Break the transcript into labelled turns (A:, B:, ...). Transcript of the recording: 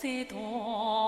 A: 在荡。